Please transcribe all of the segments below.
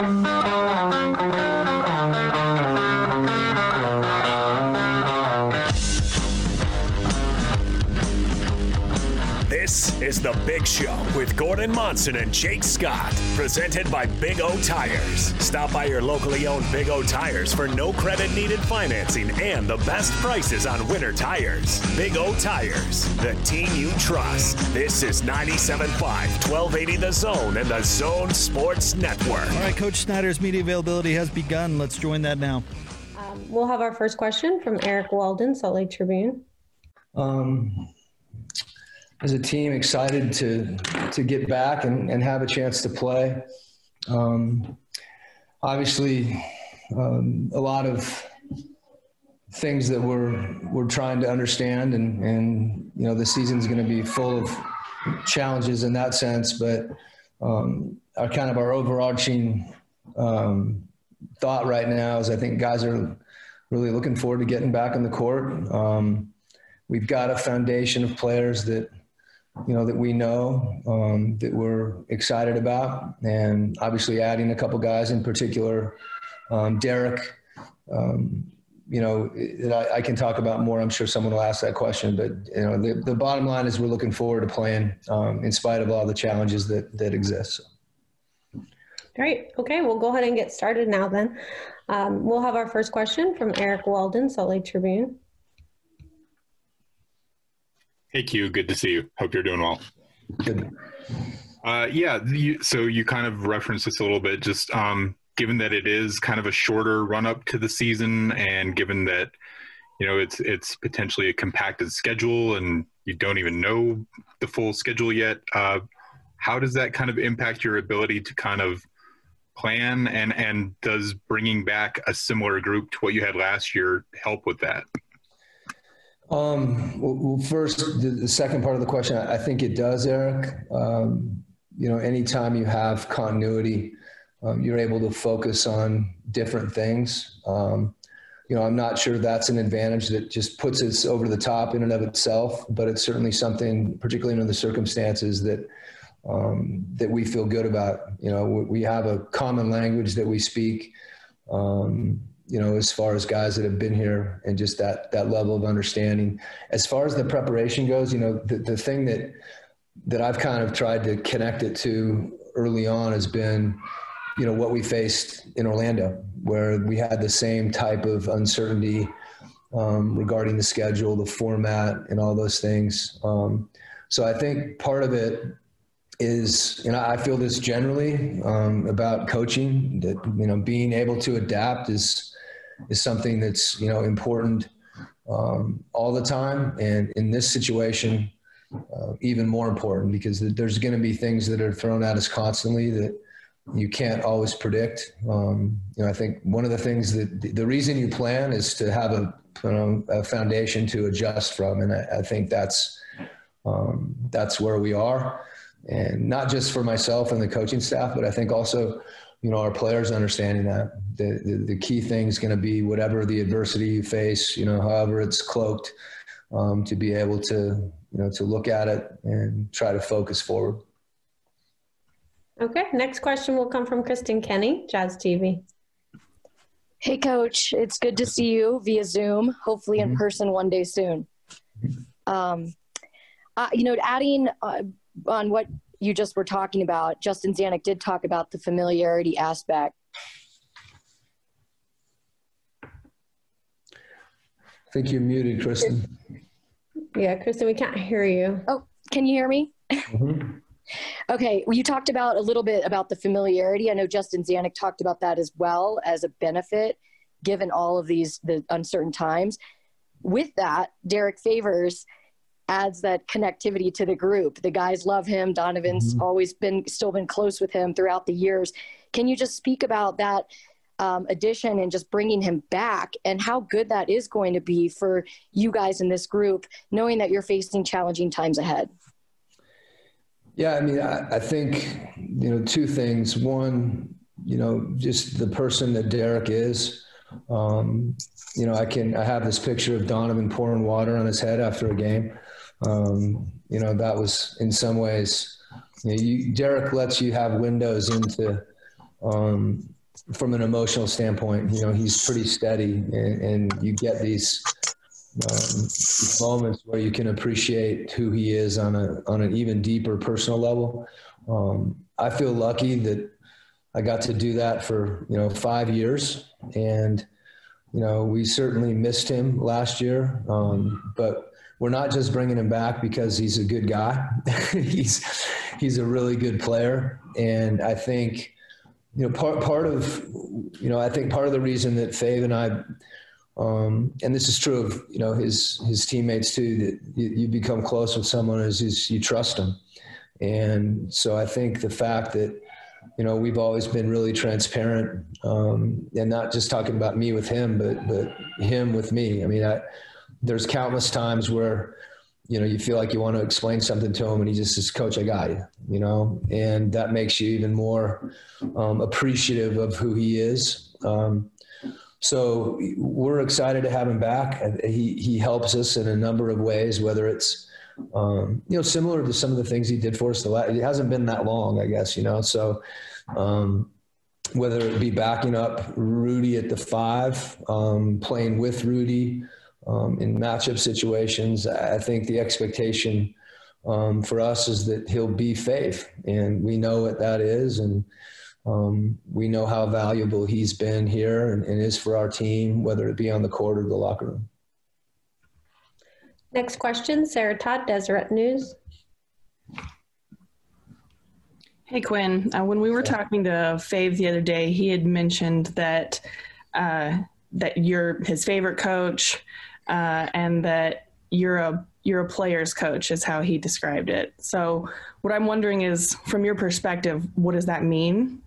This is The Big Show with Gordon Monson and Jake Scott, presented by Big O Tires. Stop by your locally owned Big O Tires for no credit needed financing and the best prices on winter tires. Big O Tires, the team you trust. This is 97.5, 1280 The Zone and The Zone Sports Network. All right, Coach Snyder's media availability has begun. Let's join that now. Um, we'll have our first question from Eric Walden, Salt Lake Tribune. Um, as a team, excited to to get back and, and have a chance to play. Um, obviously, um, a lot of things that we're we're trying to understand, and and you know the season's going to be full of challenges in that sense. But um, our kind of our overarching um, thought right now is I think guys are really looking forward to getting back on the court. Um, we've got a foundation of players that you know that we know um, that we're excited about, and obviously adding a couple guys in particular, um, Derek. Um, you know, I, I, can talk about more. I'm sure someone will ask that question, but you know, the, the bottom line is we're looking forward to playing um, in spite of all the challenges that that exist. Great. Okay, we'll go ahead and get started now. Then um, we'll have our first question from Eric Walden, Salt Lake Tribune. Hey Q, good to see you. Hope you're doing well. Good. Uh, yeah, you, so you kind of referenced this a little bit. Just um, given that it is kind of a shorter run up to the season, and given that you know it's it's potentially a compacted schedule, and you don't even know the full schedule yet. Uh, how does that kind of impact your ability to kind of plan, and and does bringing back a similar group to what you had last year help with that? Um, well, first, the, the, second part of the question, I think it does, Eric. Um, you know, anytime you have continuity, um, you're able to focus on different things. Um, you know, I'm not sure that's an advantage that just puts us over the top in and of itself, but it's certainly something, particularly under the circumstances that um, that we feel good about. You know, we have a common language that we speak. Um, you know, as far as guys that have been here and just that that level of understanding. As far as the preparation goes, you know, the, the thing that that I've kind of tried to connect it to early on has been, you know, what we faced in Orlando, where we had the same type of uncertainty um, regarding the schedule, the format, and all those things. Um, so I think part of it is, you know, I feel this generally um, about coaching that, you know, being able to adapt is is something that's you know important um, all the time, and in this situation, uh, even more important because there's going to be things that are thrown at us constantly that you can't always predict. Um, you know, I think one of the things that the reason you plan is to have a, you know, a foundation to adjust from, and I, I think that's um, that's where we are, and not just for myself and the coaching staff, but I think also you know, our players understanding that the, the, the key thing is going to be whatever the adversity you face, you know, however it's cloaked, um, to be able to, you know, to look at it and try to focus forward. Okay. Next question will come from Kristen Kenny, Jazz TV. Hey, coach. It's good to see you via Zoom, hopefully in mm-hmm. person one day soon. Um, uh, you know, adding uh, on what you just were talking about, Justin Zanik did talk about the familiarity aspect. I think you're muted, Kristen. Yeah, Kristen, we can't hear you. Oh, can you hear me? Mm-hmm. okay, well, you talked about a little bit about the familiarity. I know Justin Zanik talked about that as well as a benefit given all of these the uncertain times. With that, Derek Favors – adds that connectivity to the group. The guys love him. Donovan's mm-hmm. always been still been close with him throughout the years. Can you just speak about that um, addition and just bringing him back and how good that is going to be for you guys in this group, knowing that you're facing challenging times ahead? Yeah, I mean, I, I think you know two things. One, you know, just the person that Derek is. Um, you know, I can I have this picture of Donovan pouring water on his head after a game. Um, you know, that was in some ways, you know, you, Derek lets you have windows into um, from an emotional standpoint, you know, he's pretty steady, and, and you get these, um, moments where you can appreciate who he is on a on an even deeper personal level. Um, I feel lucky that I got to do that for you know five years, and you know we certainly missed him last year, um, but we're not just bringing him back because he's a good guy. he's he's a really good player, and I think you know part part of you know I think part of the reason that Fave and I. Um, and this is true of you know his his teammates too. That you, you become close with someone is, is you trust them, and so I think the fact that you know, we've always been really transparent, um, and not just talking about me with him, but but him with me. I mean, I, there's countless times where, you know, you feel like you want to explain something to him, and he just says, "Coach, I got you," you know, and that makes you even more um, appreciative of who he is. Um, so we're excited to have him back. He he helps us in a number of ways, whether it's um, you know, similar to some of the things he did for us. The last, it hasn't been that long, I guess, you know. So, um, whether it be backing up Rudy at the five, um, playing with Rudy um, in matchup situations, I think the expectation um, for us is that he'll be Fave, and we know what that is, and um, we know how valuable he's been here and, and is for our team, whether it be on the court or the locker room. Next question, Sarah Todd, Deseret News. Hey Quin, uh, when we were talking to Fave the other day, he had mentioned that uh, that you're his favorite coach, uh, and that you're a you're a player's coach, is how he described it. So, what I'm wondering is, from your perspective, what does that mean?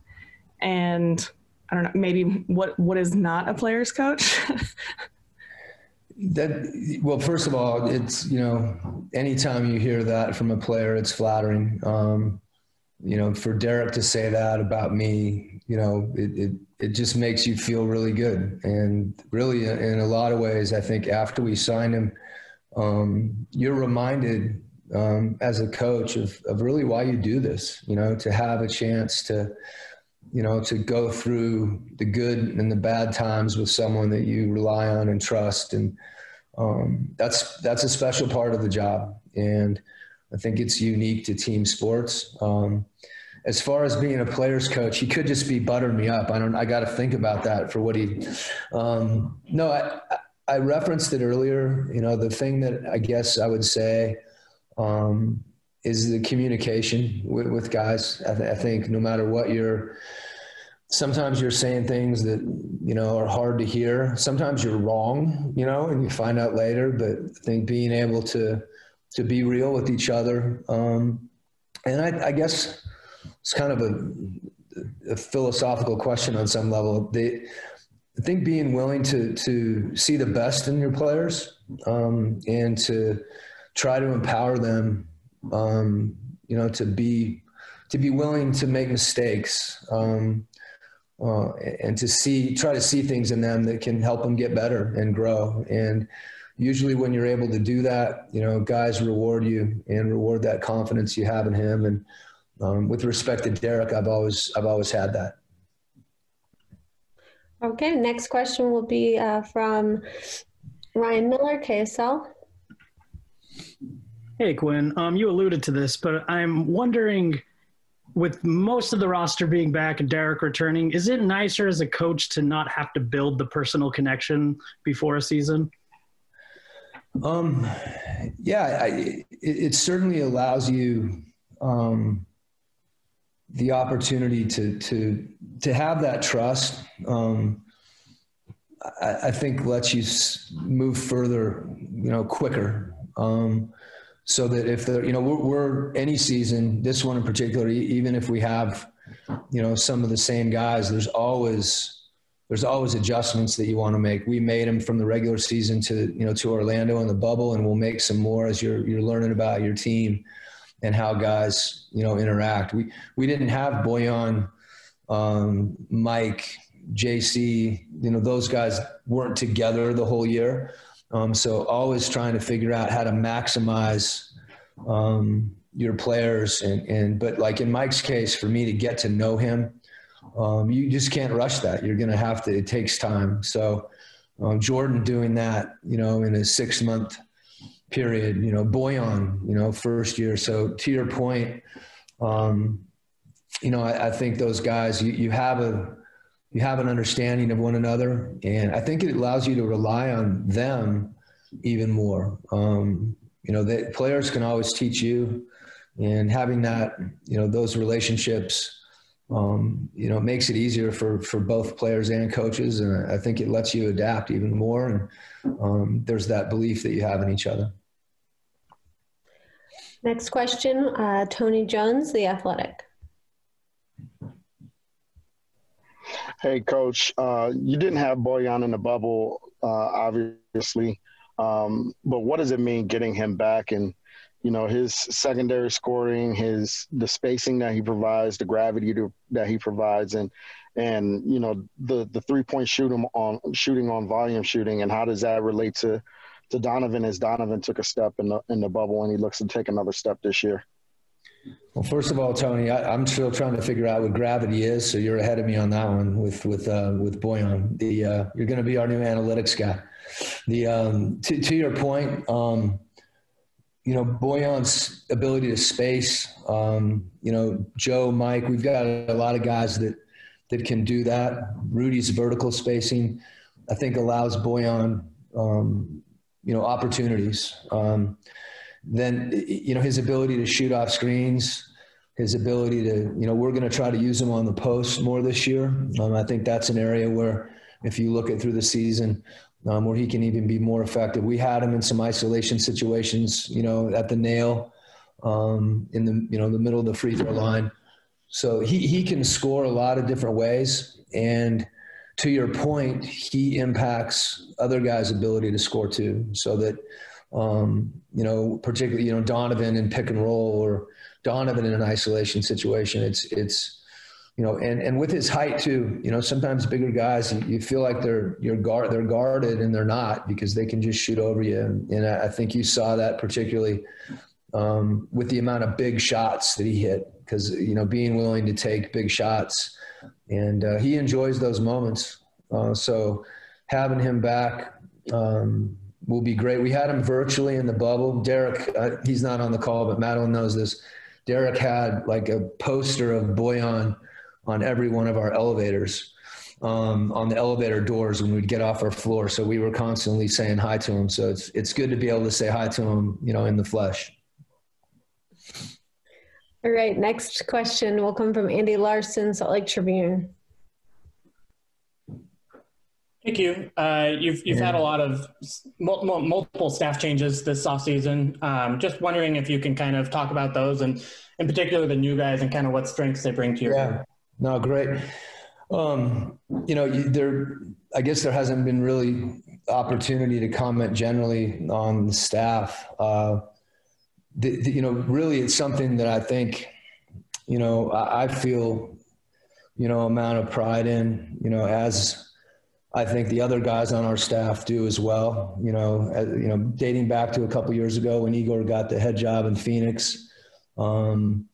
And I don't know, maybe what what is not a player's coach? That well, first of all, it's you know, anytime you hear that from a player, it's flattering. Um, you know, for Derek to say that about me, you know, it, it it just makes you feel really good. And really, in a lot of ways, I think after we signed him, um, you're reminded um, as a coach of of really why you do this. You know, to have a chance to you know, to go through the good and the bad times with someone that you rely on and trust. And um, that's, that's a special part of the job. And I think it's unique to team sports. Um, as far as being a player's coach, he could just be buttering me up. I don't, I got to think about that for what he, um, no, I, I referenced it earlier. You know, the thing that I guess I would say, um, is the communication with, with guys. I, th- I, think no matter what you're, sometimes you're saying things that you know are hard to hear. Sometimes you're wrong, you know, and you find out later. But I think being able to to be real with each other, um, and I, I, guess it's kind of a, a, philosophical question on some level. They, I think being willing to to see the best in your players um, and to try to empower them um, you know, to be to be willing to make mistakes um, uh, and to see try to see things in them that can help them get better and grow. And usually, when you're able to do that, you know, guys reward you and reward that confidence you have in him. And um, with respect to Derek, I've always I've always had that. Okay, next question will be uh, from Ryan Miller, KSL. Hey, Quin. Um, you alluded to this, but I'm wondering, with most of the roster being back and Derek returning, is it nicer as a coach to not have to build the personal connection before a season? Um, yeah, I, it, it, certainly allows you um, the opportunity to to to have that trust. Um, I, I, think lets you move further, you know, quicker. Um, so that if the you know we're, we're, any season this one in particular even if we have you know some of the same guys there's always there's always adjustments that you want to make. We made them from the regular season to you know to orlando in the bubble and we'll make some more as you're you're learning about your team and how guys you know interact. We we didn't have Bojan um, mike jc you know those guys weren't together the whole year. Um, so always trying to figure out how to maximize um, your players and, and but like in Mike's case, for me to get to know him um, you just can't rush that. You're going to have to. It takes time. So um, Jordan doing that, you know, in a six month period, you know, Bojan, you know, first year. So to your point, um, you know, I, I, think those guys, you, you have a, you have an understanding of one another, and I think it allows you to rely on them even more. Um, you know, the players can always teach you, and having that, you know, those relationships um, you know, it makes it easier for, for both players and coaches. And I think it lets you adapt even more. And um, there's that belief that you have in each other. Next question, uh, Tony Jones, The Athletic. Hey, Coach. Uh, you didn't have Bojan in the bubble, uh, obviously. Um, but what does it mean getting him back? And you know his secondary scoring, his the spacing that he provides, the gravity to, that he provides, and and you know the the three point shooting on shooting on volume shooting, and how does that relate to to Donovan as Donovan took a step in the in the bubble and he looks to take another step this year. Well, first of all, Tony, I, am still trying to figure out what gravity is, so you're ahead of me on that one with with uh, with Bojan. The uh, you're going to be our new analytics guy. The um, to, to your point, um, you know, Bojan's ability to space, um, you know, Joe, Mike, we've got a lot of guys that, that can do that. Rudy's vertical spacing, I think allows Bojan, um, you know, opportunities. Um, then, you know, his ability to shoot off screens, his ability to, you know, we're going to try to use him on the post more this year. Um, I think that's an area where if you look at through the season, um, where he can even be more effective. We had him in some isolation situations, you know, at the nail, um, in the you know the middle of the free throw line. So he he can score a lot of different ways, and to your point, he impacts other guys' ability to score too. So that um, you know, particularly you know Donovan in pick and roll or Donovan in an isolation situation, it's it's you know, and, and with his height too, you know, sometimes bigger guys, you, you feel like they're, you're guard, they're guarded and they're not because they can just shoot over you. And, and I think you saw that particularly um, with the amount of big shots that he hit because, you know, being willing to take big shots and uh, he enjoys those moments. Uh, so having him back um, will be great. We had him virtually in the bubble. Derek, uh, he's not on the call, but Madeline knows this. Derek had like a poster of Bojan on every one of our elevators, um, on the elevator doors when we'd get off our floor. So we were constantly saying hi to him. So it's it's good to be able to say hi to him, you know, in the flesh. All right. Next question will come from Andy Larsen, Salt Lake Tribune. Thank you. Uh, you've you've yeah. had a lot of multiple, multiple staff changes this offseason. Um, just wondering if you can kind of talk about those and in particular the new guys and kind of what strengths they bring to your yeah. No, great. Um, you know, there. I guess there hasn't been really opportunity to comment generally on the staff. Uh, the, the, you know, really, it's something that I think, you know, I, I feel, you know, amount of pride in. You know, as I think the other guys on our staff do as well. You know, as, you know, dating back to a couple years ago when Igor got the head job in Phoenix. Um,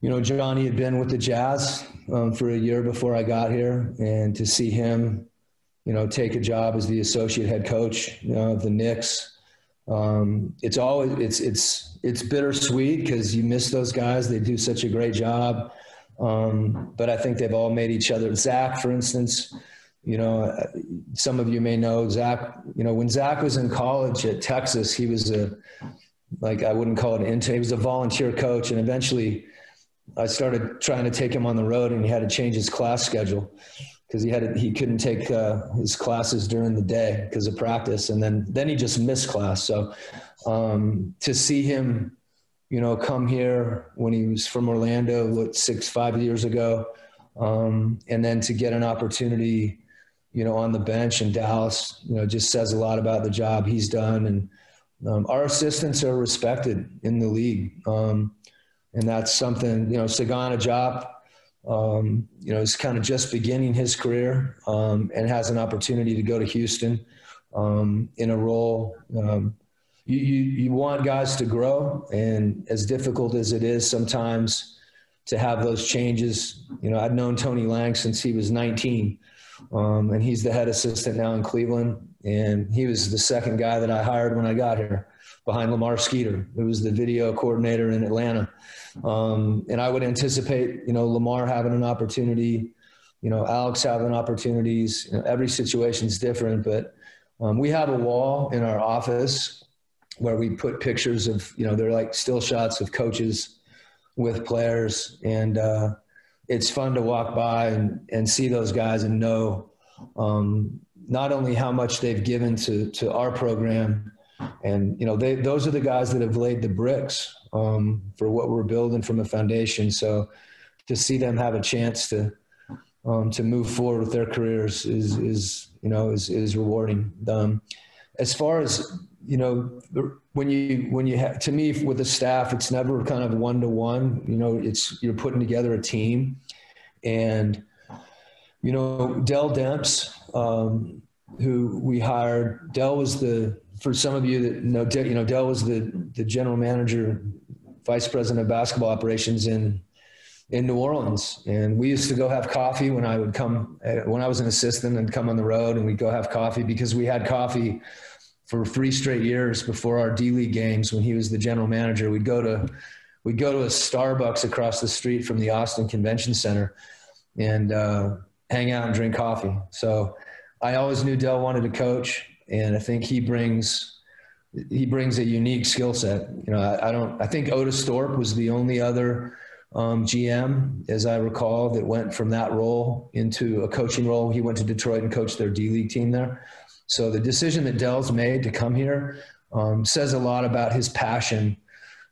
you know, Johnny had been with the Jazz um, for a year before I got here, and to see him, you know, take a job as the associate head coach you know, of the Knicks, um, it's always it's it's it's bittersweet because you miss those guys. They do such a great job, um, but I think they've all made each other. Zach, for instance, you know, some of you may know Zach. You know, when Zach was in college at Texas, he was a like I wouldn't call it an intern. He was a volunteer coach, and eventually I started trying to take him on the road, and he had to change his class schedule because he had to, he couldn't take uh, his classes during the day because of practice, and then then he just missed class. So um, to see him, you know, come here when he was from Orlando, what six five years ago, um, and then to get an opportunity, you know, on the bench in Dallas, you know, just says a lot about the job he's done, and um, our assistants are respected in the league. Um, and that's something you know Sagana Diop, um, you know, is kind of just beginning his career um, and has an opportunity to go to Houston um, in a role. Um, you, you, you want guys to grow, and as difficult as it is sometimes to have those changes. You know, I've known Tony Lang since he was 19, um, and he's the head assistant now in Cleveland. And he was the second guy that I hired when I got here, behind Lamar Skeeter, who was the video coordinator in Atlanta. Um, and I would anticipate, you know, Lamar having an opportunity, you know, Alex having opportunities. You know, every situation is different, but um, we have a wall in our office where we put pictures of, you know, they're like still shots of coaches with players. And uh, it's fun to walk by and, and see those guys and know um, not only how much they've given to, to our program, and, you know, they, those are the guys that have laid the bricks um, for what we're building from a foundation. So to see them have a chance to, um, to move forward with their careers is, is you know, is, is rewarding. Um, as far as, you know, when you, when you have, to me, with the staff, it's never kind of one to one, you know, it's, you're putting together a team and, you know, Dell Demps, um, who we hired, Dell was the, for some of you that know, you know, Dell was the, the general manager, vice president of basketball operations in in New Orleans. And we used to go have coffee when I would come, uh, when I was an assistant and come on the road and we'd go have coffee because we had coffee for three straight years before our D League games when he was the general manager. We'd go to, we'd go to a Starbucks across the street from the Austin Convention Center and uh, hang out and drink coffee. So I always knew Dell wanted to coach. And I think he brings, he brings a unique skill set. You know, I, I don't, I think Otis Thorpe was the only other um, GM, as I recall, that went from that role into a coaching role. He went to Detroit and coached their D League team there. So the decision that Dell's made to come here um, says a lot about his passion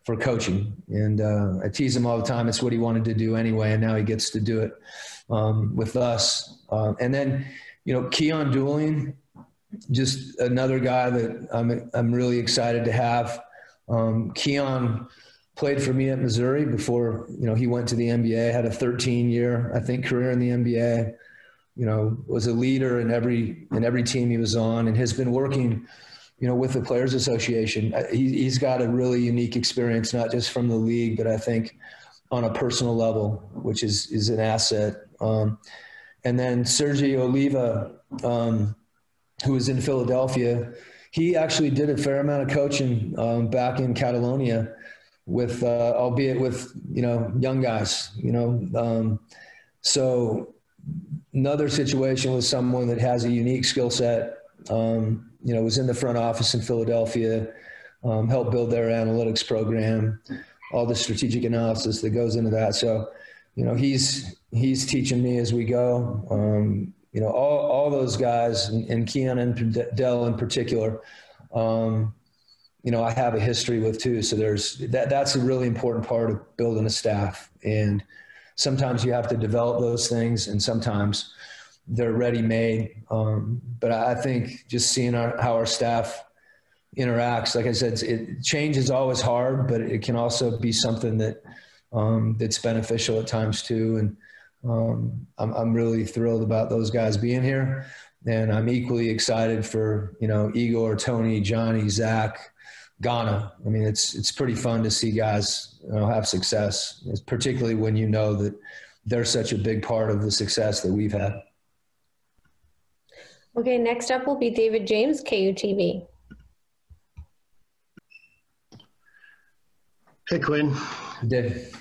for coaching. And uh, I tease him all the time. It's what he wanted to do anyway, and now he gets to do it um, with us. Um, and then, you know, Keyon Dooling, just another guy that I'm I'm really excited to have. Um, Keyon played for me at Missouri before you know he went to the NBA. Had a 13 year I think career in the NBA. You know was a leader in every in every team he was on, and has been working. You know, with the Players Association, uh, he, he's got a really unique experience, not just from the league, but I think on a personal level, which is is an asset. Um, and then Sergio Oliva, um, who was in Philadelphia, he actually did a fair amount of coaching um, back in Catalonia with uh, albeit with you know young guys you know um, so another situation with someone that has a unique skill set um, you know was in the front office in philadelphia um, helped build their analytics program all the strategic analysis that goes into that so you know he's he's teaching me as we go um, you know all, all those guys and, and Keyon and Dell in particular um, you know, I have a history with too. So there's that, that's a really important part of building a staff. And sometimes you have to develop those things and sometimes they're ready made. Um, but I think just seeing our, how our staff interacts, like I said, it, change is always hard, but it can also be something that um, that's beneficial at times too. And um, I'm, I'm really thrilled about those guys being here. And I'm equally excited for, you know, Igor, Tony, Johnny, Zach, Ghana. I mean, it's it's pretty fun to see guys you know, have success, it's particularly when you know that they're such a big part of the success that we've had. Okay, next up will be David James, KUTV. Hey, Quin. Did.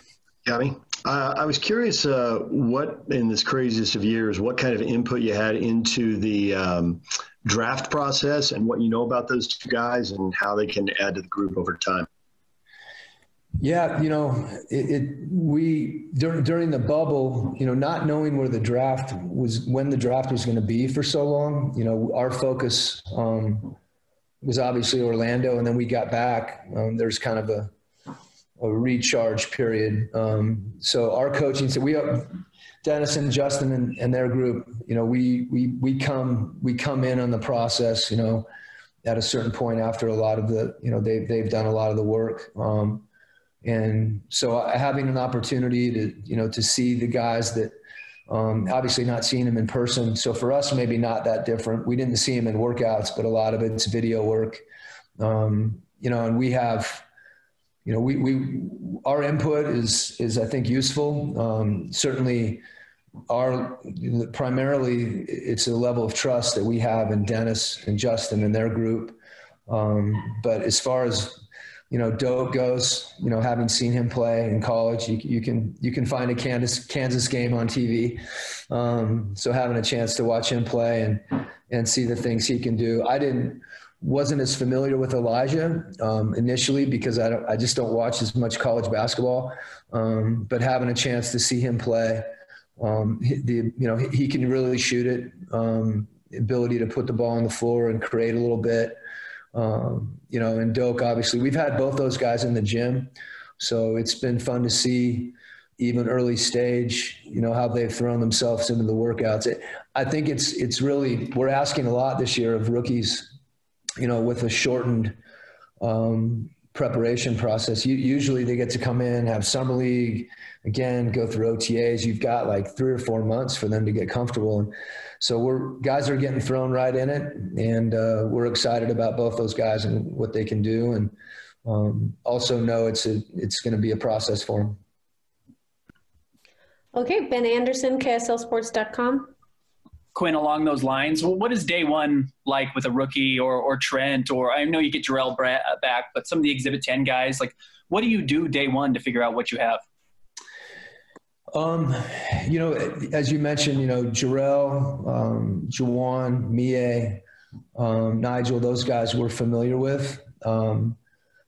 Got me. Uh, I was curious uh, what, in this craziest of years, what kind of input you had into the um, draft process and what you know about those two guys and how they can add to the group over time. Yeah, you know, it, it we during during the bubble, you know, not knowing where the draft was, when the draft was going to be for so long, you know, our focus um, was obviously Orlando, and then we got back. Um, there's kind of a a recharge period. Um, so our coaching, so we Dennis and Justin and, and, their group, you know, we, we, we come, we come in on the process, you know, at a certain point after a lot of the, you know, they've, they've done a lot of the work. Um, and so having an opportunity to, you know, to see the guys that, um, obviously not seeing them in person. So for us, maybe not that different. We didn't see them in workouts, but a lot of it's video work. Um, you know, and we have, you know, we, we our input is is I think useful. Um, certainly, our primarily it's a level of trust that we have in Dennis and Justin and their group. Um, but as far as you know, Doke goes, you know, having seen him play in college, you, you can you can find a Kansas Kansas game on TV. Um, so having a chance to watch him play and and see the things he can do, I didn't wasn't as familiar with Elijah um, initially because I, don't I just don't watch as much college basketball. Um, but having a chance to see him play, um, the you know he, he, can really shoot it. Um, ability to put the ball on the floor and create a little bit. Um, you know, and Doke, obviously, we've had both those guys in the gym. So it's been fun to see even early stage, you know, how they've thrown themselves into the workouts. It, I think it's, it's really, we're asking a lot this year of rookies, you know, with a shortened um, preparation process. You, usually they get to come in, have summer league, again, go through OTAs. You've got like three or four months for them to get comfortable. And, so we're guys are getting thrown right in it, and uh, we're excited about both those guys and what they can do, and um, also know it's a, it's going to be a process for them. Okay, Ben Anderson, KSLSports.com. Quin, along those lines, what is day one like with a rookie or, or Trent, or I know you get Jarrell back, but some of the Exhibit 10 guys, like what do you do day one to figure out what you have? Um, you know, as you mentioned, you know, Jarrell, um, Juwan, Miye, um, Nigel, those guys we're familiar with. Um,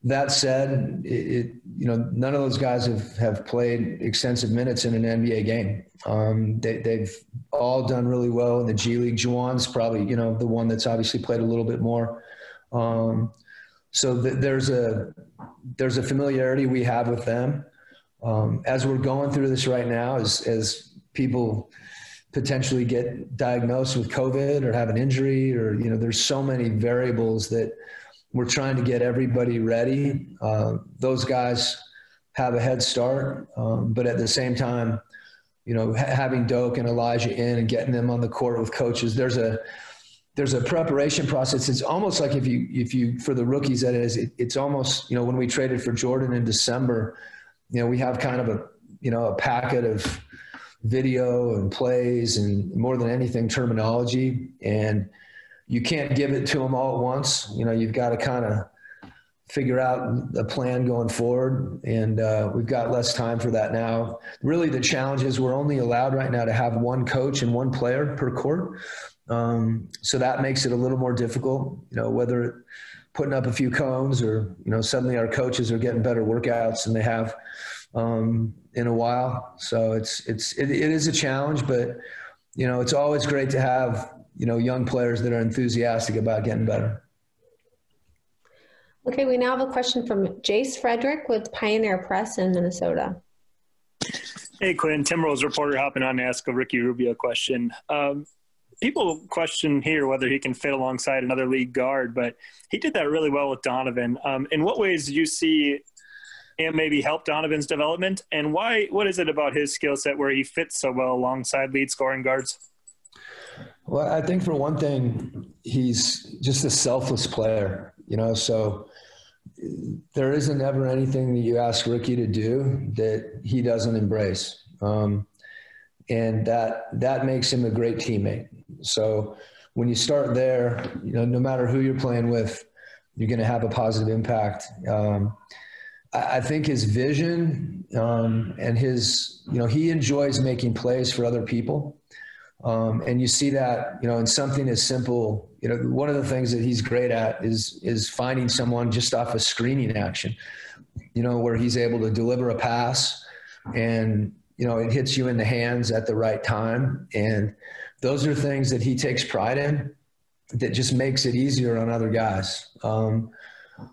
that said, it, it, you know, none of those guys have, have played extensive minutes in an NBA game. Um, they, they've all done really well in the G League. Juwan's probably, you know, the one that's obviously played a little bit more. Um, so th- there's a there's a familiarity we have with them um, as we're going through this right now, as, as people potentially get diagnosed with COVID or have an injury, or, you know, there's so many variables that we're trying to get everybody ready. Uh, those guys have a head start, um, but at the same time, you know, ha- having Doke and Elijah in and getting them on the court with coaches, there's a, there's a preparation process. It's almost like if you, if you, for the rookies, that is, it, it's almost, you know, when we traded for Jordan in December, you know, we have kind of a, you know, a packet of video and plays and more than anything terminology. And you can't give it to them all at once. You know, you've got to kind of figure out a plan going forward. And uh, we've got less time for that now. Really, the challenge is we're only allowed right now to have one coach and one player per court. Um, so that makes it a little more difficult, you know, whether putting up a few cones or, you know, suddenly our coaches are getting better workouts than they have um, in a while. So it's, it's, it, it is a challenge, but, you know, it's always great to have, you know, young players that are enthusiastic about getting better. Okay, we now have a question from Jace Frederick with Pioneer Press in Minnesota. Hey, Quin. Tim Rose, reporter, hopping on to ask a Ricky Rubio question. Um, people question here whether he can fit alongside another league guard, but he did that really well with Donovan. Um, in what ways do you see him maybe help Donovan's development, and why? What is it about his skill set where he fits so well alongside lead scoring guards? Well, I think for one thing, he's just a selfless player. You know, so there isn't ever anything that you ask Ricky to do that he doesn't embrace. Um, and that that makes him a great teammate. So when you start there, you know, no matter who you're playing with, you're going to have a positive impact. Um, I, I, think his vision um, and his, you know, he enjoys making plays for other people. Um, and you see that, you know, in something as simple, you know, one of the things that he's great at is is finding someone just off a screening action, you know, where he's able to deliver a pass and you know it hits you in the hands at the right time and those are things that he takes pride in that just makes it easier on other guys. Um,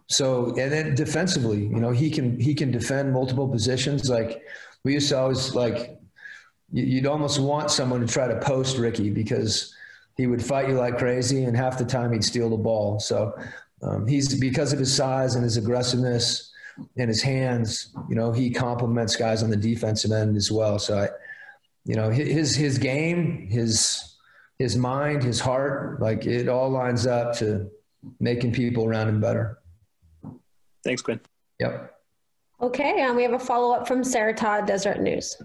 so and then defensively, you know, he can he can defend multiple positions. Like we used to always like you'd almost want someone to try to post Ricky because he would fight you like crazy, and half the time he'd steal the ball. So um, he's because of his size and his aggressiveness and his hands. You know, he complements guys on the defensive end as well. So I, you know, his his game, his his mind, his heart, like it all lines up to making people around him better. Thanks, Quin. Yep. Okay, and we have a follow up from Sarah Todd, Deseret News.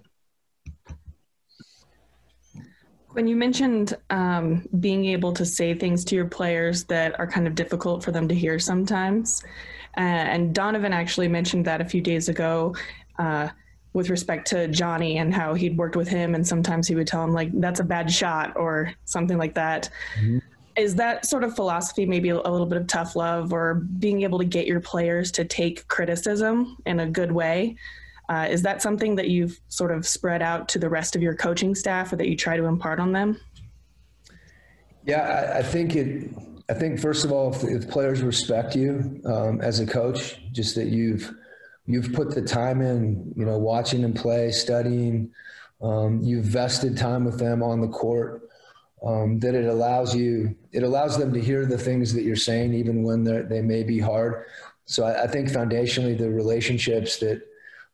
When you mentioned um, being able to say things to your players that are kind of difficult for them to hear sometimes, uh, and Donovan actually mentioned that a few days ago uh, with respect to Johnny and how he'd worked with him, and sometimes he would tell him, like, that's a bad shot or something like that. Mm-hmm. Is that sort of philosophy maybe a little bit of tough love or being able to get your players to take criticism in a good way? Uh, is that something that you've sort of spread out to the rest of your coaching staff or that you try to impart on them? Yeah, I, I think it. I think first of all, if, if players respect you um, as a coach, just that you've you've put the time in, you know, watching them play, studying, um, you've vested time with them on the court. Um, that it allows you, it allows them to hear the things that you're saying, even when they may be hard. So I, I think foundationally, the relationships that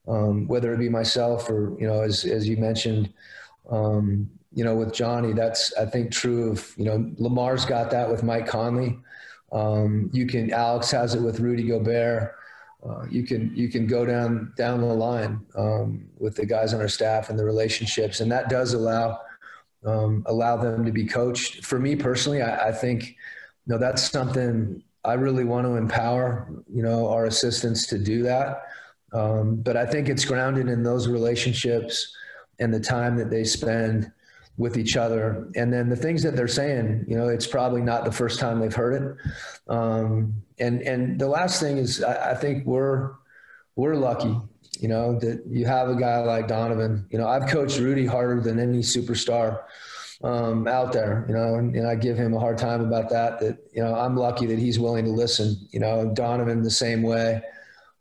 um, whether it be myself or you know as as you mentioned um, you know with Johnny that's I think true of you know Lamar's got that with Mike Conley. Um, you can Alex has it with Rudy Gobert. Uh, you can you can go down down the line um, with the guys on our staff and the relationships and that does allow um, allow them to be coached. For me personally I, I think you know that's something I really want to empower you know our assistants to do that. Um, but I think it's grounded in those relationships and the time that they spend with each other. And then the things that they're saying, you know, it's probably not the first time they've heard it. Um, and, and the last thing is I, I think we're, we're lucky, you know, that you have a guy like Donovan, you know, I've coached Rudy harder than any superstar um, out there, you know, and, and, I give him a hard time about that, that, you know, I'm lucky that he's willing to listen, you know, Donovan the same way.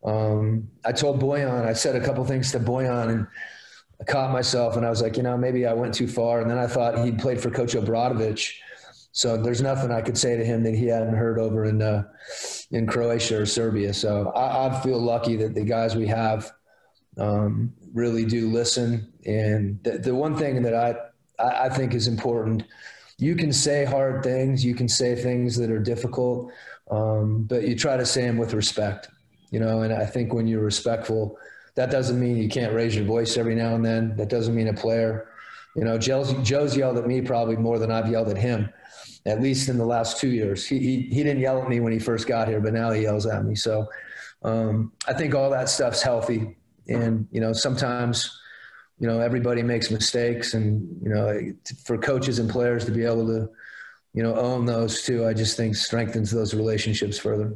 Um, I told Bojan, I said a couple things to Bojan and I caught myself and I was like, you know, maybe I went too far. And then I thought he'd played for Coach Obradovic. So there's nothing I could say to him that he hadn't heard over in, uh, in Croatia or Serbia. So I, I, feel lucky that the guys we have um, really do listen. And the, the one thing that I, I think is important, you can say hard things, you can say things that are difficult, um, but you try to say them with respect you know, and I think when you're respectful, that doesn't mean you can't raise your voice every now and then. That doesn't mean a player, you know, Joe's, Joe's yelled at me probably more than I've yelled at him, at least in the last two years. He, he, he didn't yell at me when he first got here, but now he yells at me. So um, I think all that stuff's healthy. And, you know, sometimes, you know, everybody makes mistakes and, you know, for coaches and players to be able to, you know, own those too, I just think strengthens those relationships further.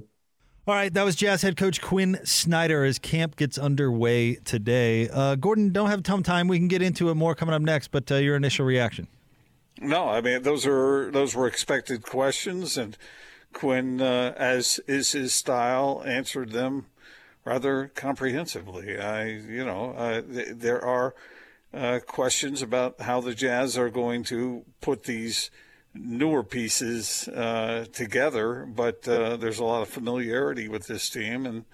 All right, that was Jazz head coach Quin Snyder as camp gets underway today. Uh, Gordon, don't have ton time. We can get into it more coming up next, but uh, your initial reaction. No, I mean those are those were expected questions, and Quin, uh, as is his style, answered them rather comprehensively. I, you know, uh, th- there are uh, questions about how the Jazz are going to put these newer pieces uh, together, but uh, there's a lot of familiarity with this team, and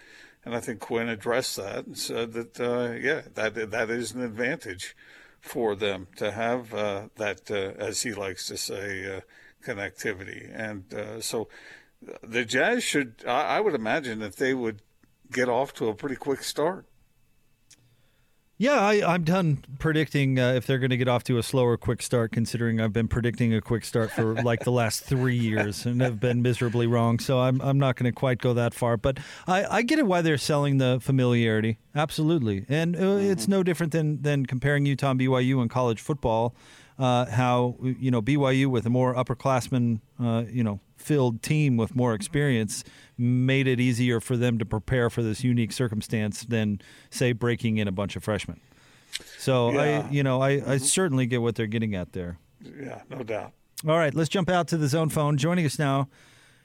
and I think Quin addressed that and said that uh, yeah, that that is an advantage for them to have uh, that, uh, as he likes to say, uh, connectivity, and so the Jazz should, I, I would imagine that they would get off to a pretty quick start. Yeah, I, am done predicting uh, if they're going to get off to a slower quick start, considering I've been predicting a quick start for like the last three years and have been miserably wrong. So I'm, I'm not going to quite go that far. But I, I get it why they're selling the familiarity. Absolutely. And uh, mm-hmm. it's no different than, than comparing Utah and BYU in college football. Uh, how, you know, BYU with a more upperclassmen, uh, you know, filled team with more experience made it easier for them to prepare for this unique circumstance than say breaking in a bunch of freshmen. So yeah. I, you know, I, I certainly get what they're getting at there. Yeah, no doubt. All right, let's jump out to the zone phone. Joining us now,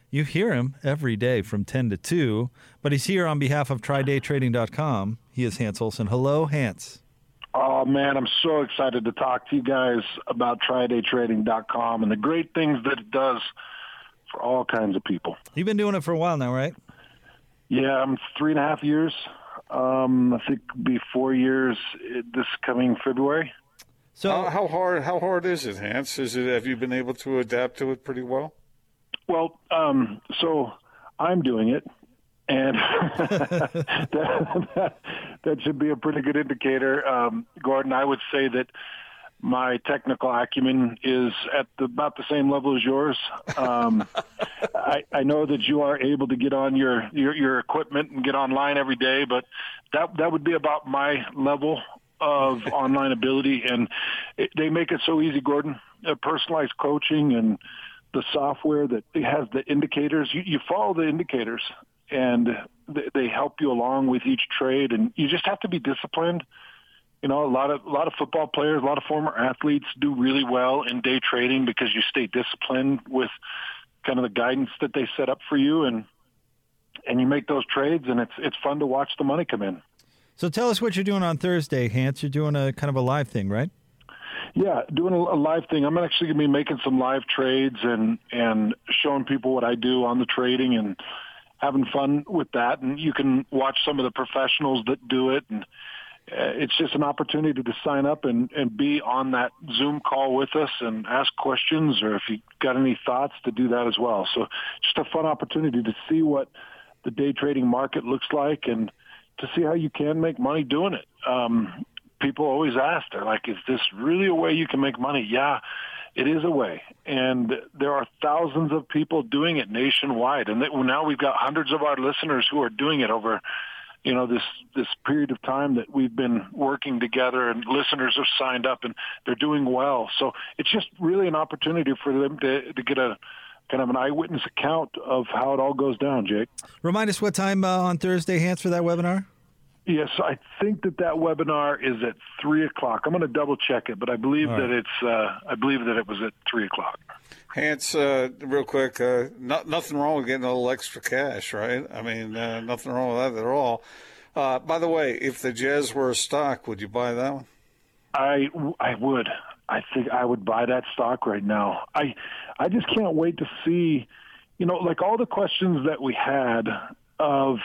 you hear him every day from 10 to 2, but he's here on behalf of TryDayTrading.com. He is Hans Olsen. Hello, Hans. Oh, man, I'm so excited to talk to you guys about TryDayTrading.com and the great things that it does – for all kinds of people. You've been doing it for a while now, right? Yeah, I'm three and a half years. Um, I think be four years this coming February. So how, how, hard how hard is it, Hans? Is it have you been able to adapt to it pretty well? Well, um, so I'm doing it, and that, that, should be a pretty good indicator. Um, Gordon, I would say that my technical acumen is at the, about the same level as yours. Um, I, I know that you are able to get on your, your, your equipment and get online every day, but that that would be about my level of online ability. And it, they make it so easy, Gordon. Uh, personalized coaching and the software that has the indicators. You, you follow the indicators, and they, they help you along with each trade. And you just have to be disciplined you know, a lot of a lot of football players, a lot of former athletes do really well in day trading because you stay disciplined with kind of the guidance that they set up for you, and and you make those trades, and it's it's fun to watch the money come in. So tell us what you're doing on Thursday, Hans. You're doing a kind of a live thing, right? Yeah, doing a, a live thing. I'm actually going to be making some live trades and and showing people what I do on the trading and having fun with that. And you can watch some of the professionals that do it and it's just an opportunity to sign up and, and be on that Zoom call with us and ask questions or if you got any thoughts to do that as well. So just a fun opportunity to see what the day trading market looks like and to see how you can make money doing it. Um, people always ask, they're like, is this really a way you can make money? Yeah, it is a way. And there are thousands of people doing it nationwide. And now we've got hundreds of our listeners who are doing it over you know this this period of time that we've been working together and listeners have signed up and they're doing well. So it's just really an opportunity for them to to get a kind of an eyewitness account of how it all goes down jake. Remind us what time uh, on thursday Hans for that webinar Yes, I think that that webinar is at three o'clock. I'm going to double check it, but I believe right. that it's. Uh, I believe that it was at three o'clock. Hans, uh, real quick, uh, not, nothing wrong with getting a little extra cash, right? I mean, uh, nothing wrong with that at all. Uh, by the way, if the Jazz were a stock, would you buy that one? I I would. I think I would buy that stock right now. I I just can't wait to see, you know, like all the questions that we had of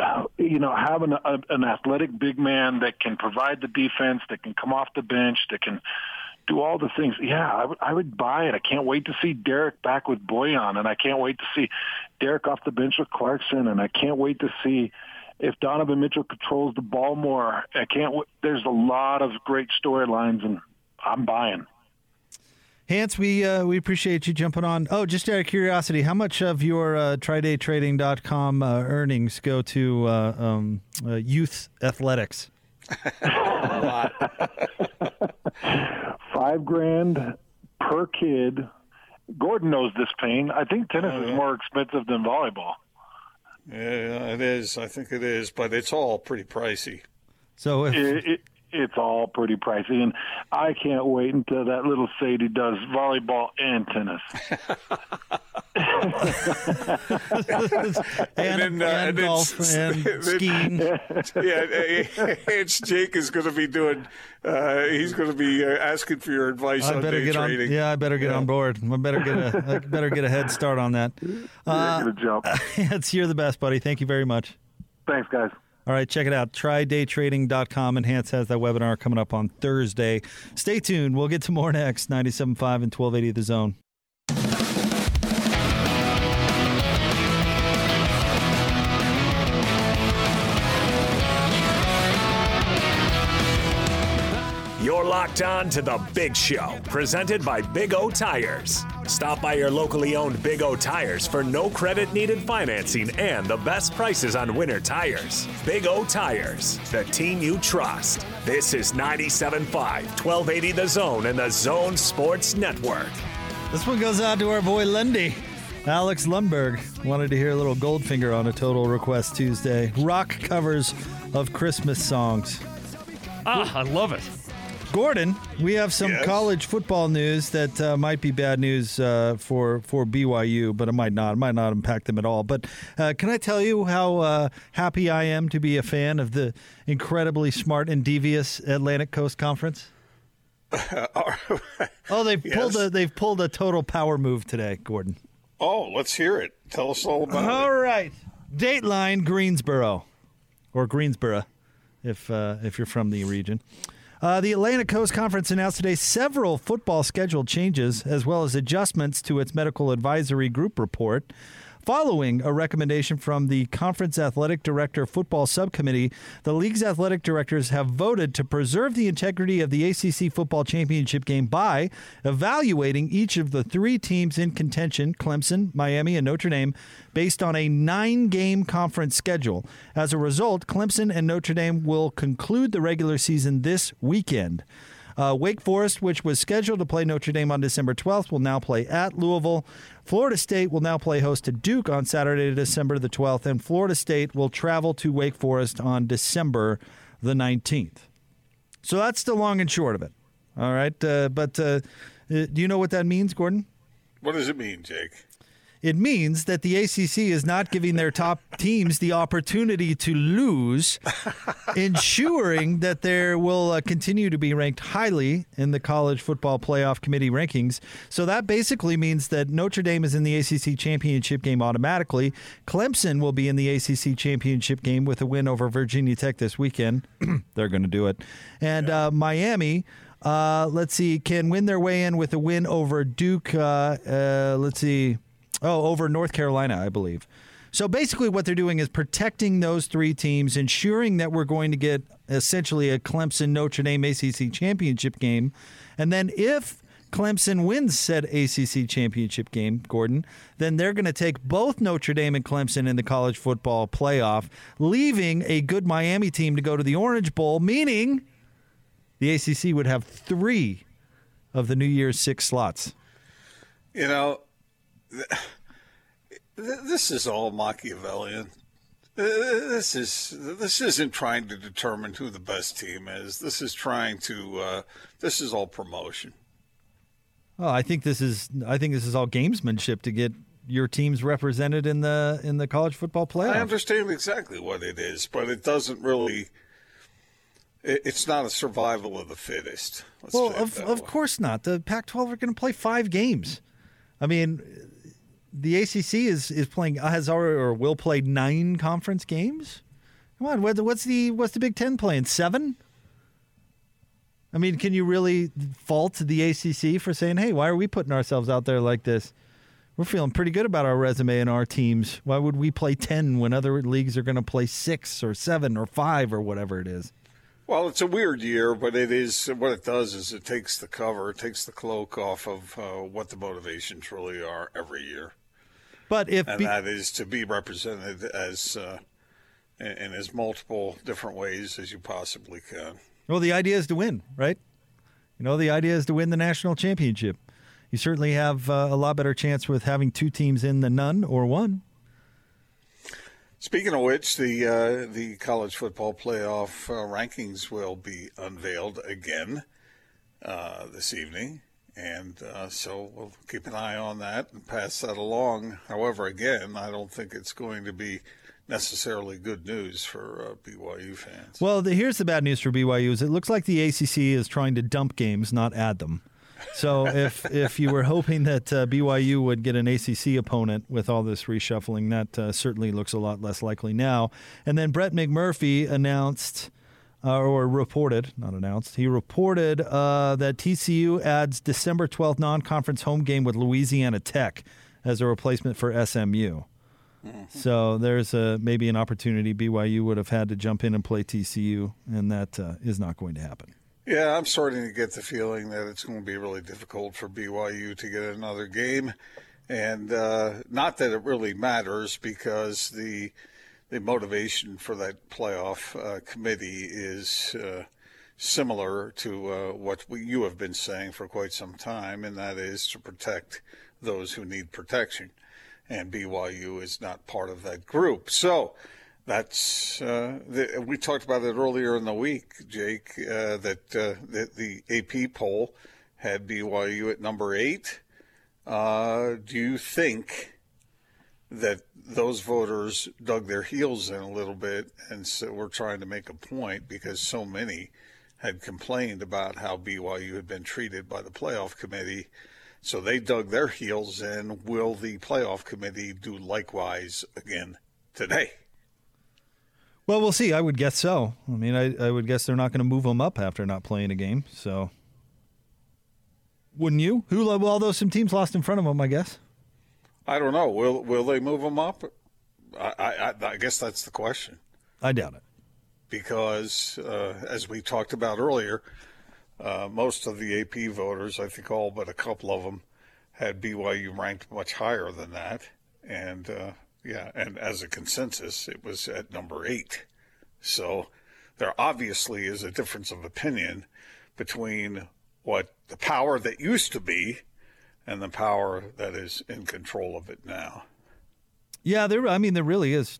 Uh, you know, having a, an athletic big man that can provide the defense, that can come off the bench, that can do all the things. Yeah, I would, I would buy it. I can't wait to see Derrick back with Bojan, and I can't wait to see Derrick off the bench with Clarkson, and I can't wait to see if Donovan Mitchell controls the ball more. I can't. W- There's a lot of great storylines, and I'm buying. Hans, we uh, we appreciate you jumping on. Oh, just out of curiosity, how much of your uh, TryDayTrading.com uh, earnings go to uh, um, uh, youth athletics? Five grand per kid. Gordon knows this pain. I think tennis oh, yeah. is more expensive than volleyball. Yeah, it is. I think it is, but it's all pretty pricey. So if, it, it, it's all pretty pricey, and I can't wait until that little Sadie does volleyball and tennis. and, and, then, uh, and, and golf and skiing. yeah, it's Jake is going to be doing. Uh, he's going to be uh, asking for your advice I on better day get trading. On, yeah, I better get yeah. on board. I better get a I better get a head start on that. Uh, yeah, jump. it's you're the best, buddy. Thank you very much. Thanks, guys. All right, check it out. TryDayTrading.com. And Hans has that webinar coming up on Thursday. Stay tuned. We'll get to more next. 97.5 and 1280 The Zone. You're locked on to the Big Show, presented by Big O Tires. Stop by your locally owned Big O Tires for no credit needed financing and the best prices on winter tires. Big O Tires, the team you trust. This is 97.5, 1280 The Zone and the Zone Sports Network. This one goes out to our boy Lundy. Alex Lundberg wanted to hear a little Goldfinger on a Total Request Tuesday. Rock covers of Christmas songs. Ah, I love it. Gordon, we have some yes. college football news that uh, might be bad news uh, for for BYU, but it might not. It might not impact them at all. But uh, can I tell you how uh, happy I am to be a fan of the incredibly smart and devious Atlantic Coast Conference? oh, they've yes. pulled a they've pulled a total power move today, Gordon. Oh, let's hear it. Tell us all about all it. All right, Dateline Greensboro, or Greensboro, if uh, if you're from the region. Uh, the Atlantic Coast Conference announced today several football schedule changes as well as adjustments to its medical advisory group report. Following a recommendation from the Conference Athletic Director Football Subcommittee, the league's athletic directors have voted to preserve the integrity of the ACC Football Championship game by evaluating each of the three teams in contention Clemson, Miami, and Notre Dame based on a nine game conference schedule. As a result, Clemson and Notre Dame will conclude the regular season this weekend. Uh, Wake Forest, which was scheduled to play Notre Dame on December 12th, will now play at Louisville. Florida State will now play host to Duke on Saturday, December the 12th, and Florida State will travel to Wake Forest on December the 19th. So that's the long and short of it. All right. Uh, but uh, do you know what that means, Gordon? What does it mean, Jake? It means that the ACC is not giving their top teams the opportunity to lose, ensuring that there will uh, continue to be ranked highly in the college football playoff committee rankings. So that basically means that Notre Dame is in the ACC championship game automatically. Clemson will be in the ACC championship game with a win over Virginia Tech this weekend. They're going to do it. And uh, Miami. Uh, let's see, can win their way in with a win over Duke. Uh, uh, let's see, Oh, over North Carolina, I believe. So basically, what they're doing is protecting those three teams, ensuring that we're going to get essentially a Clemson Notre Dame ACC championship game. And then if Clemson wins said ACC championship game, Gordon, then they're going to take both Notre Dame and Clemson in the college football playoff, leaving a good Miami team to go to the Orange Bowl, meaning the ACC would have three of the New Year's six slots. You know, this is all Machiavellian. This is this isn't trying to determine who the best team is. This is trying to. Uh, this is all promotion. Well, I think this is. I think this is all gamesmanship to get your teams represented in the in the college football playoff. I understand exactly what it is, but it doesn't really. It's not a survival of the fittest. well, of, of course not. The Pac-12 are going to play five games. I mean, the ACC is is playing has already or will play nine conference games. Come on, what's the what's the Big Ten playing seven? I mean, can you really fault the ACC for saying, "Hey, why are we putting ourselves out there like this? We're feeling pretty good about our resume and our teams. Why would we play ten when other leagues are going to play six or seven or five or whatever it is?" Well, it's a weird year, but it is what it does is it takes the cover, it takes the cloak off of uh, what the motivations really are every year. But if and be- that is to be represented as uh, in, in as multiple different ways as you possibly can. Well, the idea is to win, right? You know, the idea is to win the national championship. You certainly have uh, a lot better chance with having two teams in than none or one. Speaking of which, the uh, the college football playoff uh, rankings will be unveiled again uh, this evening. And uh, so we'll keep an eye on that and pass that along. However, again, I don't think it's going to be necessarily good news for uh, BYU fans. Well, the, here's the bad news for BYU: is it looks like the ACC is trying to dump games, not add them. So if if you were hoping that uh, BYU would get an ACC opponent with all this reshuffling, that uh, certainly looks a lot less likely now. And then Brett McMurphy announced uh, or reported, not announced, he reported uh, that TCU adds December 12th non conference home game with Louisiana Tech as a replacement for SMU. Mm-hmm. So there's a, maybe an opportunity BYU would have had to jump in and play TCU, and that uh, is not going to happen. Yeah, I'm starting to get the feeling that it's going to be really difficult for BYU to get another game. And uh, not that it really matters because the the motivation for that playoff uh, committee is uh, similar to uh, what we, you have been saying for quite some time, and that is to protect those who need protection. And BYU is not part of that group. So that's uh, the, we talked about it earlier in the week, Jake. Uh, that uh, the, the, AP poll had BYU at number eight. do you think? That those voters dug their heels in a little bit and so we're trying to make a point because so many had complained about how BYU had been treated by the playoff committee. So they dug their heels in. Will the playoff committee do likewise again today? Well, we'll see. I would guess so. I mean, I, I would guess they're not going to move them up after not playing a game. So, wouldn't you? Who? Although some teams lost in front of them, I guess. I don't know. Will will they move them up? I I, I guess that's the question. I doubt it. Because uh, as we talked about earlier, uh, most of the AP voters, I think all but a couple of them, had BYU ranked much higher than that, and uh, yeah, and as a consensus, it was at number eight. So there obviously is a difference of opinion between what the power that used to be and the power that is in control of it now. Yeah, there. I mean, there really is.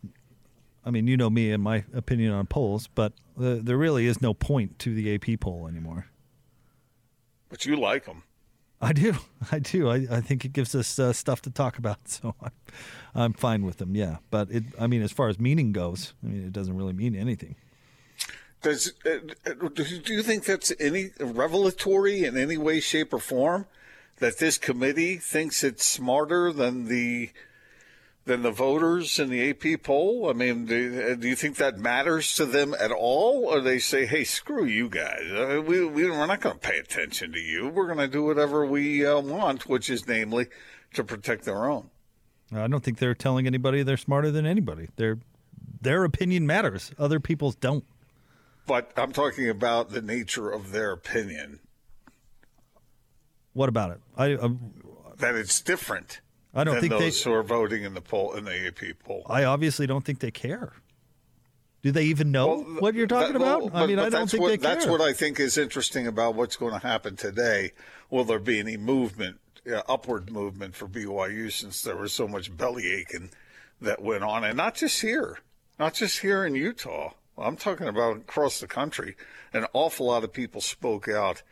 I mean, you know me and my opinion on polls, but uh, there really is no point to the AP poll anymore. But you like them. I do. I do. I, I think it gives us uh, stuff to talk about, so I'm, I'm fine with them. Yeah, but it. I mean, as far as meaning goes, I mean, it doesn't really mean anything. Does uh, do you think that's any revelatory in any way, shape, or form that this committee thinks it's smarter than the than the voters in the AP poll? I mean, do, do, you think that matters to them at all, or they say, "Hey, screw you guys. Uh, we, we are not going to pay attention to you. We're going to do whatever we uh, want, which is namely to protect their own." I don't think they're telling anybody they're smarter than anybody. Their their opinion matters. Other people's don't. But I'm talking about the nature of their opinion. What about it? I um, that it's different. I don't think those they, who are voting in the poll in the AP poll. I obviously don't think they care. Do they even know well, what you're talking that, about? Well, I mean, I don't think what, they care. That's what I think is interesting about what's going to happen today. Will there be any movement, uh, upward movement for BYU since there was so much belly aching that went on, and not just here, not just here in Utah. I'm talking about across the country. An awful lot of people spoke out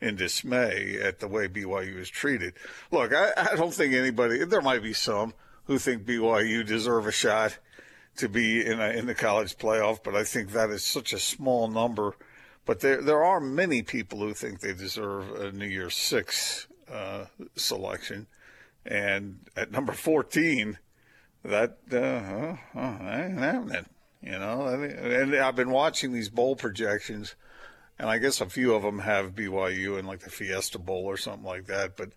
in dismay at the way BYU is treated. Look, I, I don't think anybody, there might be some who think BYU deserve a shot to be in, a, in the college playoff, but I think that is such a small number. But there, there are many people who think they deserve a New Year's Six uh, selection. And at number 14, that uh, uh, ain't happening. You know, and I've been watching these bowl projections and I guess a few of them have BYU in like the Fiesta Bowl or something like that, but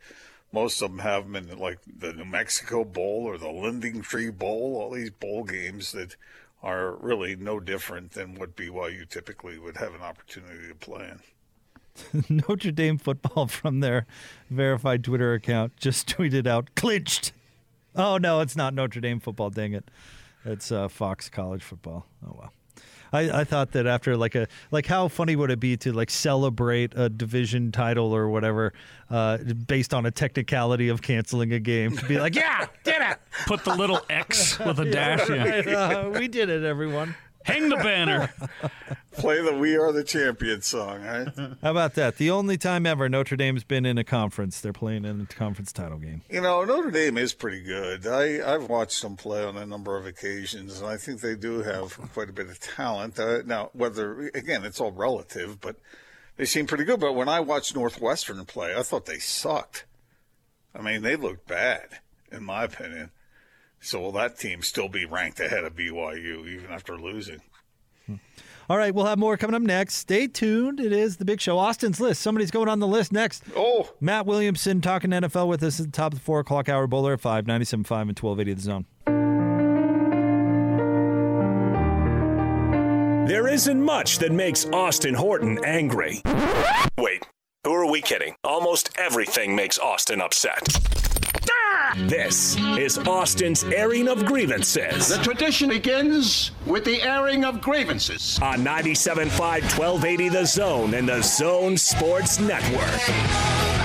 most of them have them in like the New Mexico Bowl or the Lending Tree Bowl, all these bowl games that are really no different than what BYU typically would have an opportunity to play in. Notre Dame football from their verified Twitter account just tweeted out clinched. Oh no, it's not Notre Dame football. Dang it, it's uh, Fox College football. Oh well. I, I thought that after like a like how funny would it be to like celebrate a division title or whatever uh, based on a technicality of canceling a game to be like yeah did it! Put the little X with a dash yeah, uh, we did it everyone hang the banner play the "We Are the Champions" song. Right? How about that? The only time ever Notre Dame's been in a conference, they're playing in a conference title game. You know, Notre Dame is pretty good. I I've watched them play on a number of occasions, and I think they do have quite a bit of talent. Uh, now, whether again, it's all relative, but they seem pretty good. But when I watched Northwestern play, I thought they sucked. I mean, they looked bad, in my opinion. So will that team still be ranked ahead of BYU even after losing? Hmm. All right, we'll have more coming up next. Stay tuned. It is the big show. Austin's list. Somebody's going on the list next. Oh. Matt Williamson talking NFL with us at the top of the four o'clock hour bowler at 5, 97.5 and 1280 the zone. There isn't much that makes Austin Horton angry. Wait, who are we kidding? Almost everything makes Austin upset. This is Austin's airing of grievances. The tradition begins with the airing of grievances. On 97.5 1280 The Zone and the Zone Sports Network.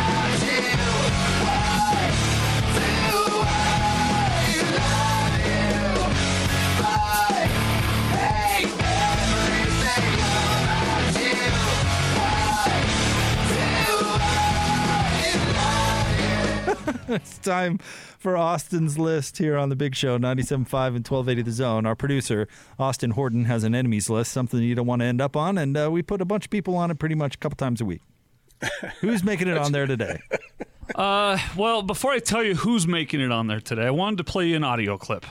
it's time for Austin's list here on the Big Show, 97.5 and 1280 The Zone. Our producer, Austin Horton, has an enemies list, something you don't want to end up on, and uh, we put a bunch of people on it pretty much a couple times a week. Who's making it on there today? Uh, well, before I tell you who's making it on there today, I wanted to play you an audio clip.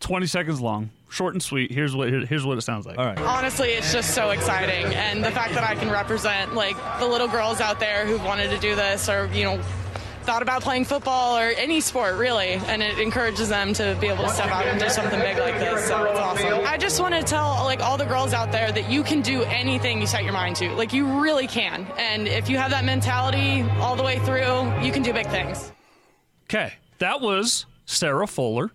20 seconds long, short and sweet. Here's what here's what it sounds like. All right. Honestly, it's just so exciting, and the fact that I can represent like the little girls out there who've wanted to do this, or you know, thought about playing football or any sport really, and it encourages them to be able to step out and do something big like this. So it's awesome. I just want to tell like all the girls out there that you can do anything you set your mind to. Like you really can, and if you have that mentality all the way through, you can do big things. Okay, that was Sarah Fuller.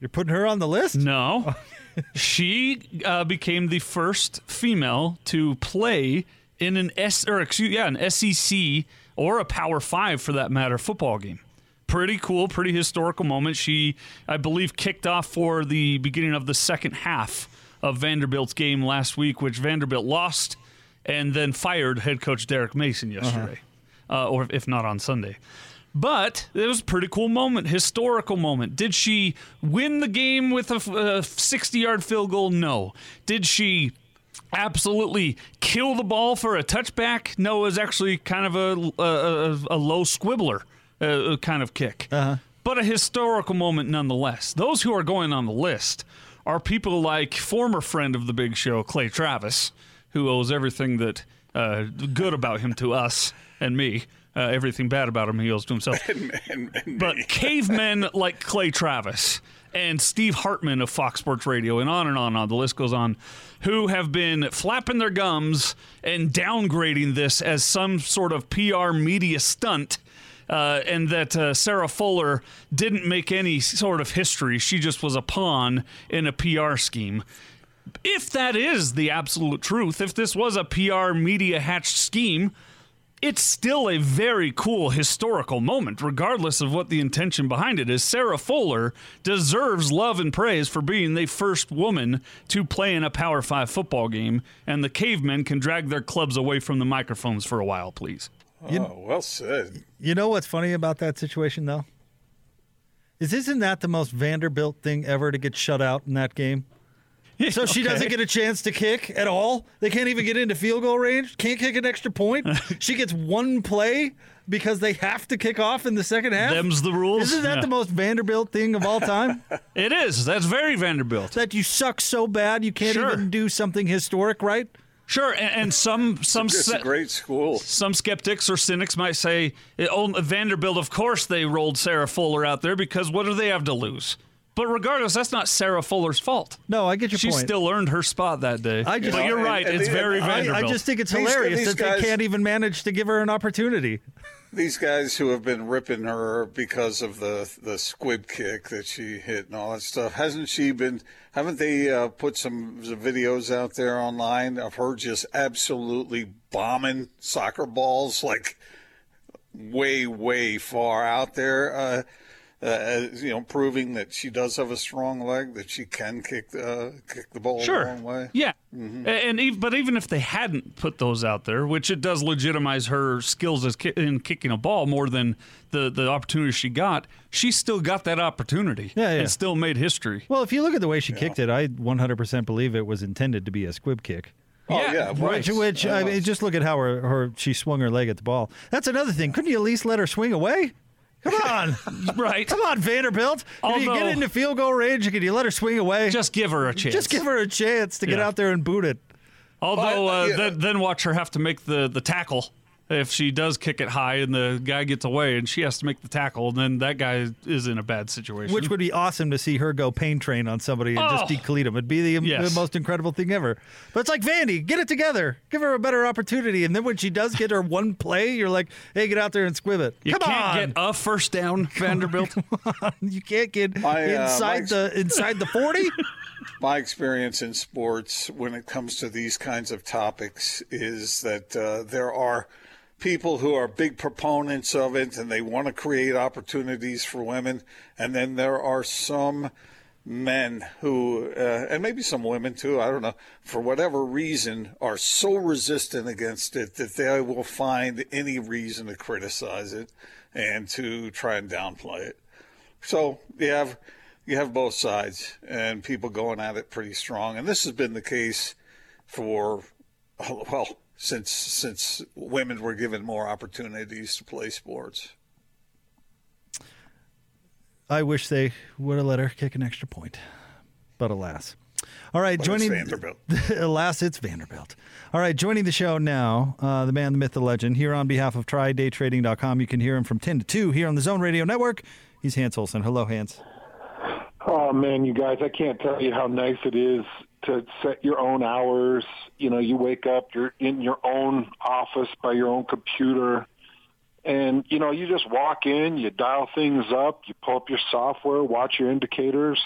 You're putting her on the list? No. she uh, became the first female to play in an S or excuse yeah an SEC or a Power Five for that matter football game. Pretty cool, pretty historical moment. She, I believe, kicked off for the beginning of the second half of Vanderbilt's game last week, which Vanderbilt lost, and then fired head coach Derek Mason yesterday, uh or if not on Sunday. But it was a pretty cool moment, historical moment. Did she win the game with a 60 yard field goal? No. Did she absolutely kill the ball for a touchback? No, it was actually kind of a, a, a low squibbler uh, kind of kick. Uh-huh. But a historical moment nonetheless. Those who are going on the list are people like former friend of the big show, Clay Travis, who owes everything that uh, good about him to us and me. Uh, everything bad about him he owes to himself. but cavemen like Clay Travis and Steve Hartman of Fox Sports Radio, and on and on and on, the list goes on, who have been flapping their gums and downgrading this as some sort of PR media stunt. Uh, and that uh, Sarah Fuller didn't make any sort of history. She just was a pawn in a PR scheme. If that is the absolute truth, if this was a PR media hatched scheme, it's still a very cool historical moment, regardless of what the intention behind it is. Sarah Fuller deserves love and praise for being the first woman to play in a Power Five football game, and the cavemen can drag their clubs away from the microphones for a while, please. oh, well said. You know what's funny about that situation, though? Is isn't that the most Vanderbilt thing ever to get shut out in that game? So she Okay. doesn't get a chance to kick at all. They can't even get into field goal range. Can't kick an extra point. she gets one play because they have to kick off in the second half. Them's the rules. Isn't that Yeah. the most Vanderbilt thing of all time? It is. That's very Vanderbilt. that you suck so bad you can't Sure. even do something historic, right? Sure, and, and some some It's a se- great school. Some skeptics or cynics might say oh, Vanderbilt. Of course, they rolled Sarah Fuller out there because what do they have to lose? But regardless, that's not Sarah Fuller's fault. No, I get your she point. She still earned her spot that day. I just, but you're right. and- it's and- very I- I Vanderbilt. I just think it's These- hilarious these that guys- they can't even manage to give her an opportunity. These guys who have been ripping her because of the the squib kick that she hit and all that stuff, hasn't she been? Haven't they uh, put some videos out there online of her just absolutely bombing soccer balls like way, way far out there? Uh, uh, as, you know, proving that she does have a strong leg, that she can kick the kick the ball a Sure. long way. Yeah. Mhm. A- And even, but even if they hadn't put those out there, which it does legitimize her skills as ki- in kicking a ball more than the the opportunity she got, she still got that opportunity. Yeah, yeah. And still made history. Well, if you look at the way she kicked it, I 100% believe it was intended to be a squib kick. Oh yeah, Which, which I mean, just look at how her, her she swung her leg at the ball. That's another thing. Couldn't you at least let her swing away? Come on, right? Come on, Vanderbilt. If you get Although- into field goal range, can you let her swing away? Just give her a chance. Just give her a chance to get out there and boot it. Although Well, uh, yeah. then, then watch her have to make the, the tackle if she does kick it high and the guy gets away and she has to make the tackle, then that guy is in a bad situation. Which would be awesome to see her go pain train on somebody and just Oh. him. It'd be the, Yes. the most incredible thing ever. But it's like Vandy, get it together, give her a better opportunity, and then when she does get her one play, you're like, hey, get out there and squib it. you Come can't on, get a first down, Vanderbilt. you can't get My, uh, inside my- the inside the forty. my experience in sports when it comes to these kinds of topics is that uh, there are people who are big proponents of it and they want to create opportunities for women. And then there are some men who uh, and maybe some women too i don't know for whatever reason are so resistant against it that they will find any reason to criticize it and to try and downplay it. So you have you have both sides and people going at it pretty strong, and this has been the case for well since since women were given more opportunities to play sports. I wish they would have let her kick an extra point, but alas. All right, But joining it's Vanderbilt. alas, it's Vanderbilt. All right, joining the show now, uh, the man, the myth, the legend. Here on behalf of TryDayTrading.com, you can hear him from ten to two here on the Zone Radio Network. He's Hans Olsen. Hello, Hans. Oh man, you guys, I can't tell you how nice it is to set your own hours. You know, you wake up, you're in your own office by your own computer. And, you know, you just walk in, you dial things up, you pull up your software, watch your indicators.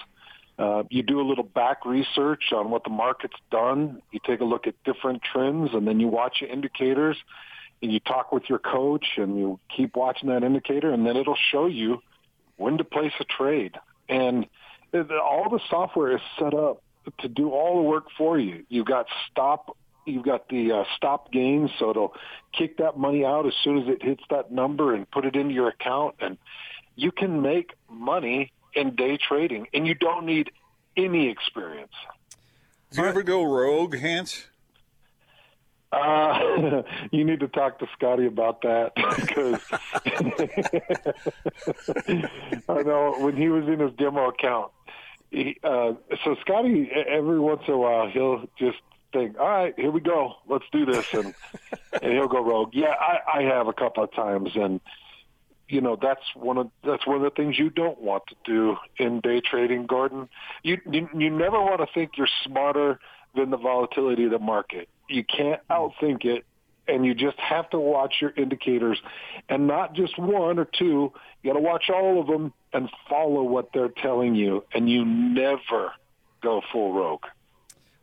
Uh, you do a little back research on what the market's done. You take a look at different trends, and then you watch your indicators, and you talk with your coach, and you keep watching that indicator, and then it'll show you when to place a trade. And all the software is set up to do all the work for you. You've got stop, you've got the uh, stop gains, so it'll kick that money out as soon as it hits that number and put it into your account, and you can make money in day trading, and you don't need any experience. Do you ever go rogue, Hans? Uh, you need to talk to Scotty about that because I know when he was in his demo account, he, uh, so Scotty every once in a while he'll just think, all right, here we go, let's do this, and and he'll go rogue. Yeah, I, I have a couple of times, and you know that's one of that's one of the things you don't want to do in day trading, Gordon. You you, you never want to think you're smarter than the volatility of the market. You can't outthink it, and you just have to watch your indicators, and not just one or two. You got to watch all of them and follow what they're telling you, and you never go full rogue.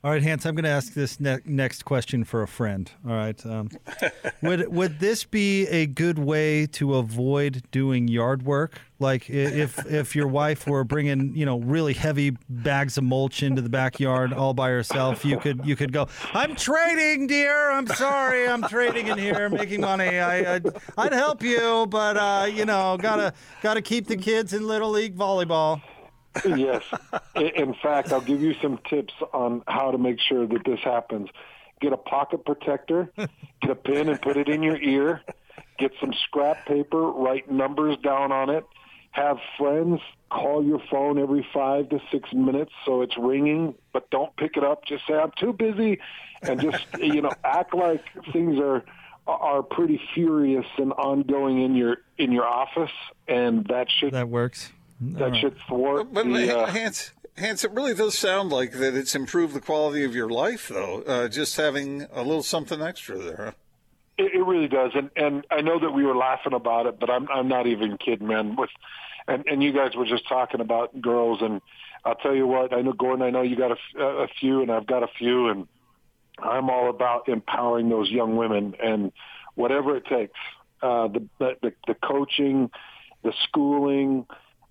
All right, Hans, I'm going to ask this ne- next question for a friend. All right. Um, would would this be a good way to avoid doing yard work? Like if if your wife were bringing you know really heavy bags of mulch into the backyard all by herself, you could you could go. I'm trading, dear. I'm sorry. I'm trading in here, making money. I I'd, I'd help you, but uh, you know, gotta gotta keep the kids in little league volleyball. Yes. In fact, I'll give you some tips on how to make sure that this happens. Get a pocket protector, get a pin and put it in your ear, get some scrap paper, write numbers down on it, have friends call your phone every five to six minutes so it's ringing, but don't pick it up. Just say, I'm too busy and just, you know, act like things are are pretty furious and ongoing in your in your office and that should that works that should thwart But the, uh, Hans, Hans, it really does sound like that it's improved the quality of your life, though. Uh, just having a little something extra there. It, it really does, and and I know that we were laughing about it, but I'm I'm not even kidding, man. With and and you guys were just talking about girls, and I'll tell you what, I know Gordon, I know you got a few, and I've got a few, and I'm all about empowering those young women, and whatever it takes, uh, the, the the coaching, the schooling,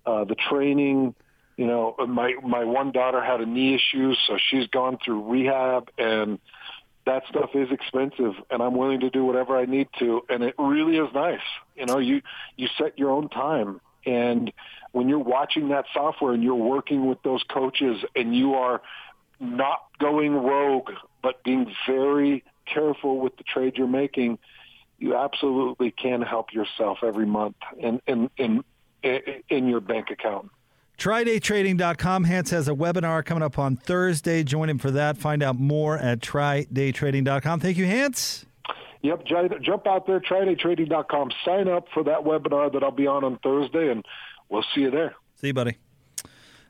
uh, the training. You know, my my one daughter had a knee issue, so she's gone through rehab, and that stuff is expensive and I'm willing to do whatever I need to and it really is nice. You know, you you set your own time and when you're watching that software and you're working with those coaches and you are not going rogue but being very careful with the trade you're making, you absolutely can help yourself every month And, and, in in your bank account. TryDayTrading.com. Hans has a webinar coming up on Thursday. Join him for that. Find out more at TryDayTrading.com. Thank you, Hans. Yep, jump out there, trydaytrading.com. Sign up for that webinar that I'll be on on Thursday, and we'll see you there. See you, buddy.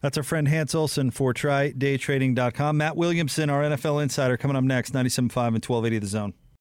That's our friend Hans Olsen for TryDayTrading.com. Matt Williamson, our NFL insider, coming up next, 97.5 and 1280 The Zone.